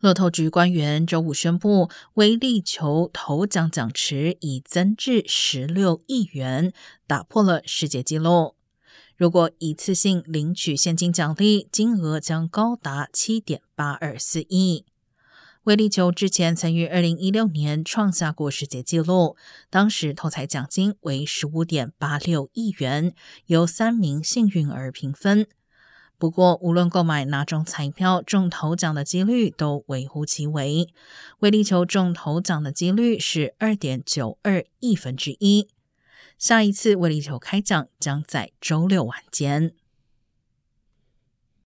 乐透局官员周五宣布，威力球头奖奖池已增至十六亿元，打破了世界纪录。如果一次性领取现金奖励，金额将高达七点八二四亿。威力球之前曾于二零一六年创下过世界纪录，当时头彩奖金为十五点八六亿元，由三名幸运儿平分。不过，无论购买哪种彩票，中头奖的几率都微乎其微。威力球中头奖的几率是二点九二亿分之一。下一次威力球开奖将在周六晚间。